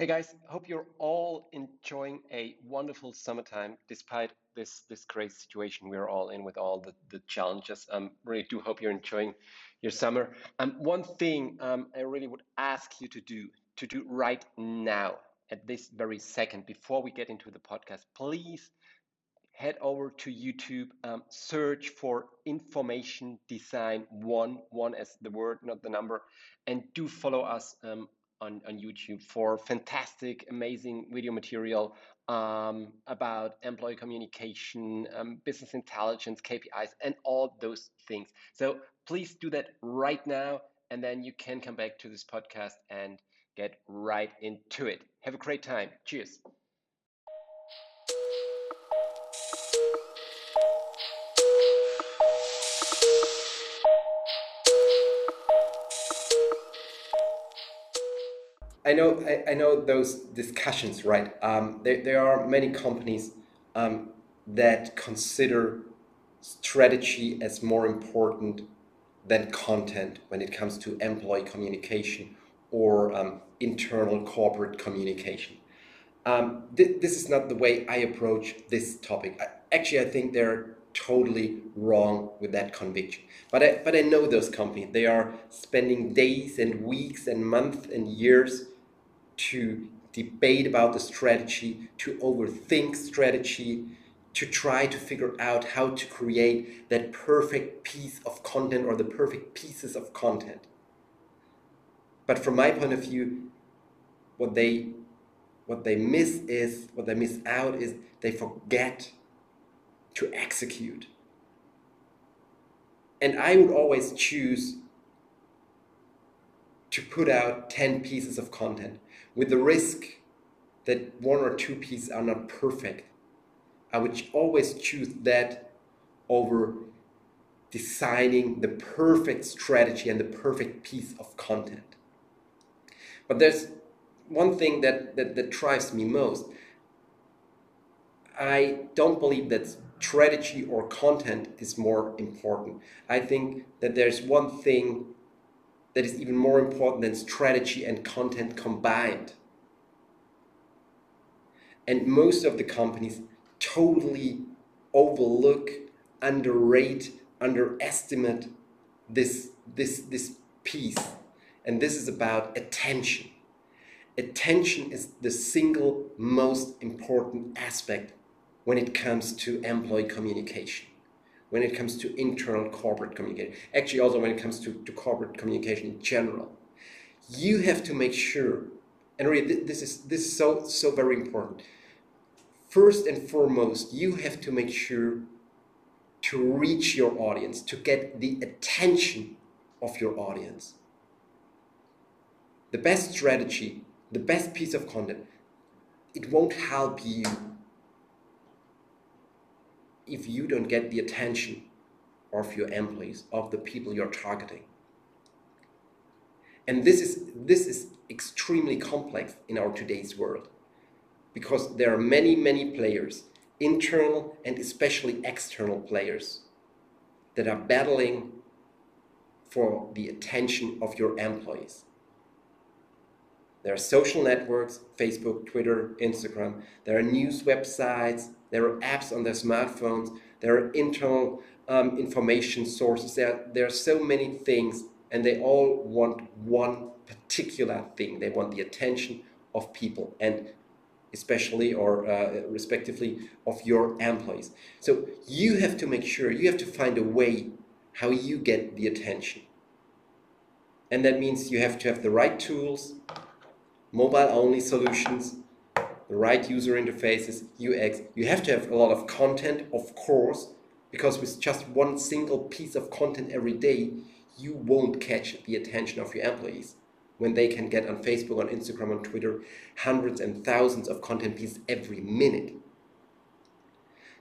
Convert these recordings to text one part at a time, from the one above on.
Hey guys, hope you're all enjoying a wonderful summertime despite this this crazy situation we're all in with all the, the challenges. Um, really do hope you're enjoying your summer. Um, one thing um, I really would ask you to do to do right now at this very second before we get into the podcast, please head over to YouTube, um, search for information design one, one as the word, not the number, and do follow us um, on, on YouTube for fantastic, amazing video material um, about employee communication, um, business intelligence, KPIs, and all those things. So please do that right now, and then you can come back to this podcast and get right into it. Have a great time. Cheers. I know, I, I, know those discussions, right? Um, there, there are many companies um, that consider strategy as more important than content when it comes to employee communication or um, internal corporate communication. Um, th this is not the way I approach this topic. I, actually, I think they're totally wrong with that conviction. But I, but I know those companies. They are spending days and weeks and months and years to debate about the strategy, to overthink strategy, to try to figure out how to create that perfect piece of content or the perfect pieces of content. But from my point of view, what they what they miss is what they miss out is they forget to execute. And I would always choose to put out 10 pieces of content with the risk that one or two pieces are not perfect. I would always choose that over designing the perfect strategy and the perfect piece of content. But there's one thing that, that, that drives me most. I don't believe that strategy or content is more important. I think that there's one thing that is even more important than strategy and content combined. And most of the companies totally overlook, underrate, underestimate this, this, this piece. And this is about attention. Attention is the single most important aspect when it comes to employee communication when it comes to internal corporate communication. Actually, also when it comes to, to corporate communication in general. You have to make sure, and really this is this is so so very important. First and foremost, you have to make sure to reach your audience, to get the attention of your audience. The best strategy, the best piece of content, it won't help you if you don't get the attention of your employees, of the people you're targeting. And this is, this is extremely complex in our today's world because there are many, many players, internal and especially external players, that are battling for the attention of your employees. There are social networks, Facebook, Twitter, Instagram. There are news websites. There are apps on their smartphones. There are internal um, information sources. There, there are so many things, and they all want one particular thing. They want the attention of people, and especially or uh, respectively of your employees. So you have to make sure, you have to find a way how you get the attention. And that means you have to have the right tools, mobile only solutions, the right user interfaces, UX. You have to have a lot of content, of course, because with just one single piece of content every day, you won't catch the attention of your employees when they can get on Facebook, on Instagram, on Twitter, hundreds and thousands of content pieces every minute.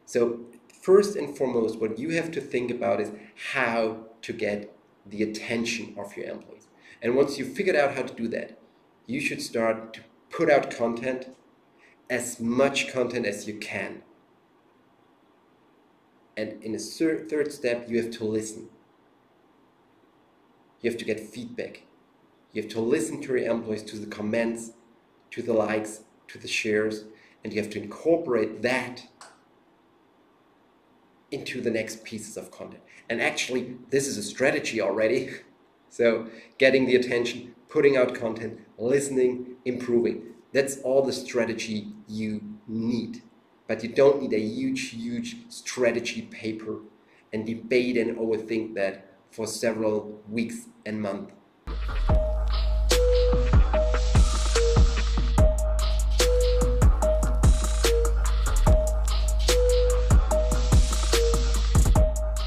So first and foremost, what you have to think about is how to get the attention of your employees. And once you've figured out how to do that, you should start to put out content, as much content as you can. And in a third step, you have to listen. You have to get feedback. You have to listen to your employees, to the comments, to the likes, to the shares, and you have to incorporate that into the next pieces of content. And actually, this is a strategy already. So, getting the attention, putting out content, listening, improving. That's all the strategy you need. But you don't need a huge, huge strategy paper and debate and overthink that for several weeks and months.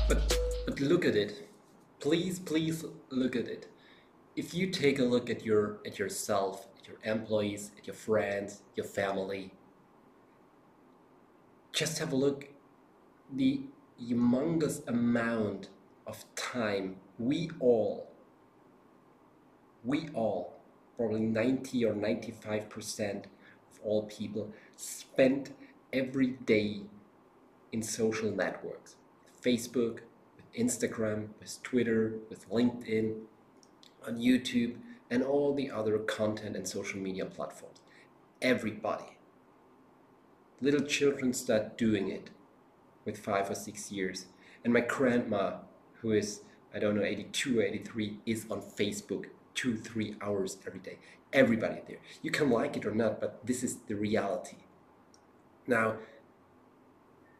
But but look at it. Please, please look at it. If you take a look at your at yourself, at your employees, at your friends, your family, just have a look. The humongous amount of time we all we all probably 90 or 95 percent of all people spend every day in social networks facebook with instagram with twitter with linkedin on youtube and all the other content and social media platforms everybody little children start doing it with five or six years. And my grandma, who is, I don't know, 82 or 83, is on Facebook two, three hours every day. Everybody there. You can like it or not, but this is the reality. Now,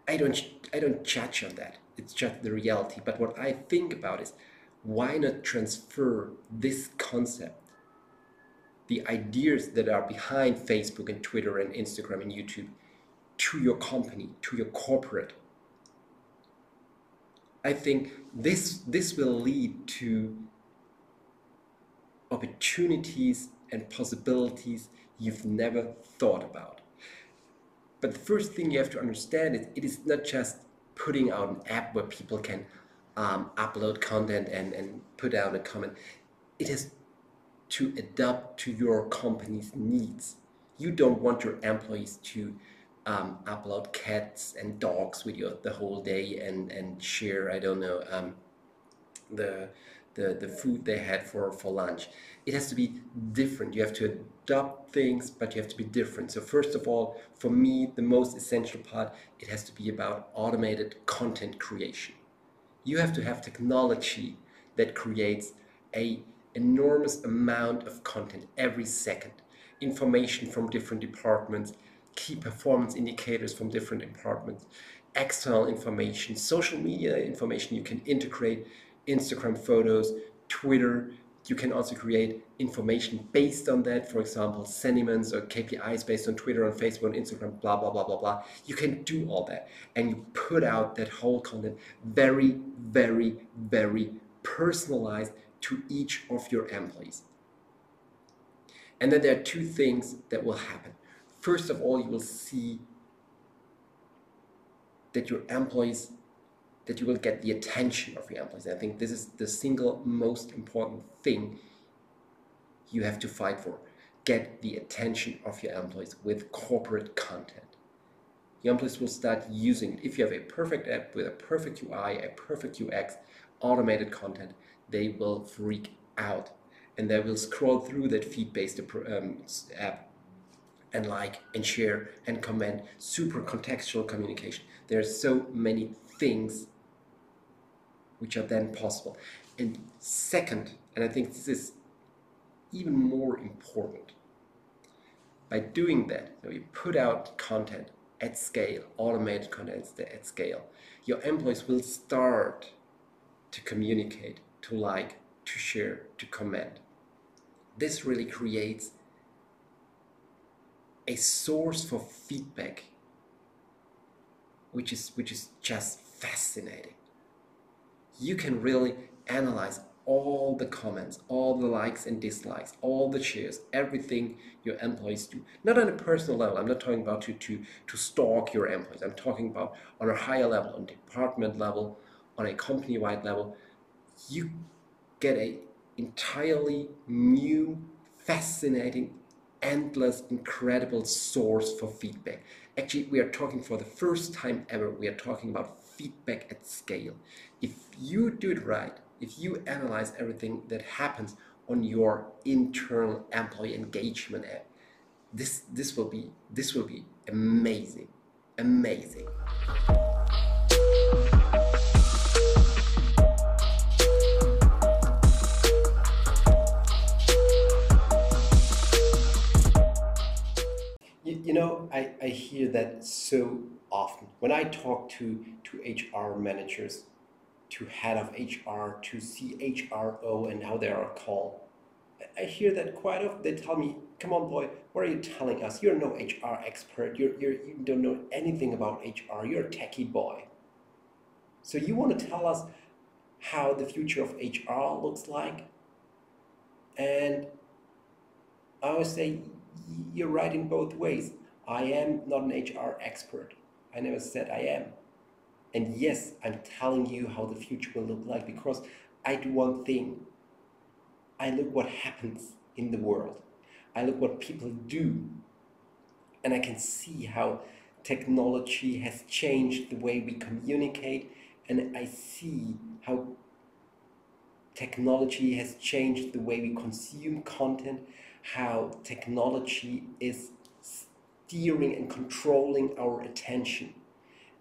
I don't, I don't judge on that. It's just the reality. But what I think about is why not transfer this concept, the ideas that are behind Facebook and Twitter and Instagram and YouTube, to your company, to your corporate. I think this this will lead to opportunities and possibilities you've never thought about. But the first thing you have to understand is it is not just putting out an app where people can um, upload content and, and put out a comment. It is to adapt to your company's needs. You don't want your employees to um, upload cats and dogs with you the whole day and, and share, I don't know, um, the, the, the food they had for, for lunch. It has to be different. You have to adopt things, but you have to be different. So first of all, for me, the most essential part, it has to be about automated content creation. You have to have technology that creates a enormous amount of content every second. Information from different departments, key performance indicators from different departments, external information, social media information. You can integrate Instagram photos, Twitter. You can also create information based on that, for example, sentiments or KPIs based on Twitter, on Facebook, on Instagram, blah, blah, blah, blah, blah. You can do all that. And you put out that whole content very, very, very personalized to each of your employees. And then there are two things that will happen first of all, you will see that your employees, that you will get the attention of your employees. I think this is the single most important thing you have to fight for. Get the attention of your employees with corporate content. Your employees will start using it. If you have a perfect app with a perfect UI, a perfect UX, automated content, they will freak out and they will scroll through that feed-based um, app and like and share and comment, super contextual communication. There are so many things which are then possible. And second, and I think this is even more important, by doing that, so you put out content at scale, automated content at scale, your employees will start to communicate, to like, to share, to comment. This really creates a source for feedback which is which is just fascinating you can really analyze all the comments all the likes and dislikes all the shares everything your employees do. Not on a personal level i'm not talking about to to to stalk your employees. I'm talking about on a higher level on department level on a company wide level. You get a entirely new fascinating endless, incredible source for feedback. Actually, we are talking for the first time ever, we are talking about feedback at scale. If you do it right, if you analyze everything that happens on your internal employee engagement app, this this will be this will be amazing amazing You, you know, I, I hear that so often. When I talk to, to HR managers, to head of HR, to CHRO, and how they are called, I hear that quite often. They tell me, come on, boy, what are you telling us? You're no HR expert. You're, you're, you don't know anything about HR. You're a techie boy. So you want to tell us how the future of HR looks like? And I always say, you're right in both ways. I am not an HR expert. I never said I am. And yes, I'm telling you how the future will look like because I do one thing. I look what happens in the world. I look what people do. And I can see how technology has changed the way we communicate. And I see how technology has changed the way we consume content how technology is steering and controlling our attention.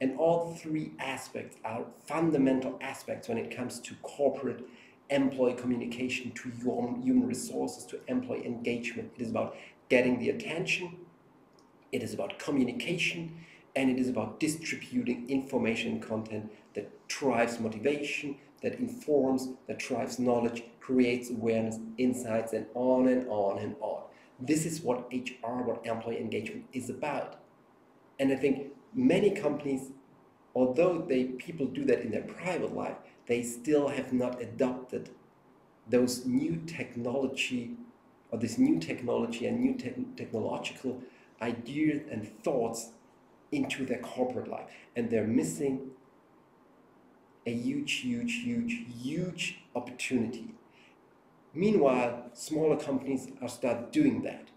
And all three aspects are fundamental aspects when it comes to corporate employee communication, to human resources, to employee engagement. It is about getting the attention, it is about communication, and it is about distributing information and content that drives motivation, that informs, that drives knowledge, creates awareness, insights, and on and on and on. This is what HR, what employee engagement is about. And I think many companies, although they people do that in their private life, they still have not adopted those new technology or this new technology and new te technological ideas and thoughts into their corporate life. And they're missing a huge, huge, huge, huge opportunity. Meanwhile, smaller companies are start doing that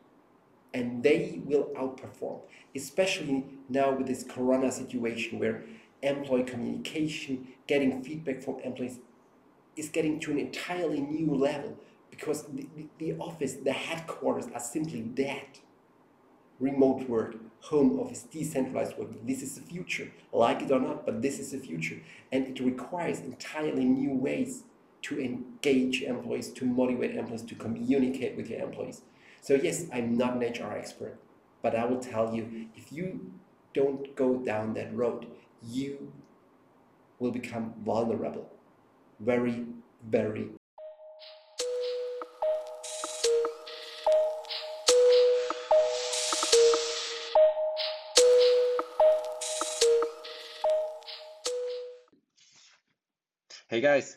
and they will outperform, especially now with this corona situation where employee communication, getting feedback from employees is getting to an entirely new level because the, the, office, the headquarters are simply dead. Remote work, home office, decentralized work. This is the future, like it or not, but this is the future. And it requires entirely new ways to engage employees, to motivate employees, to communicate with your employees. So yes, I'm not an HR expert, but I will tell you, if you don't go down that road, you will become vulnerable very, very Hey guys,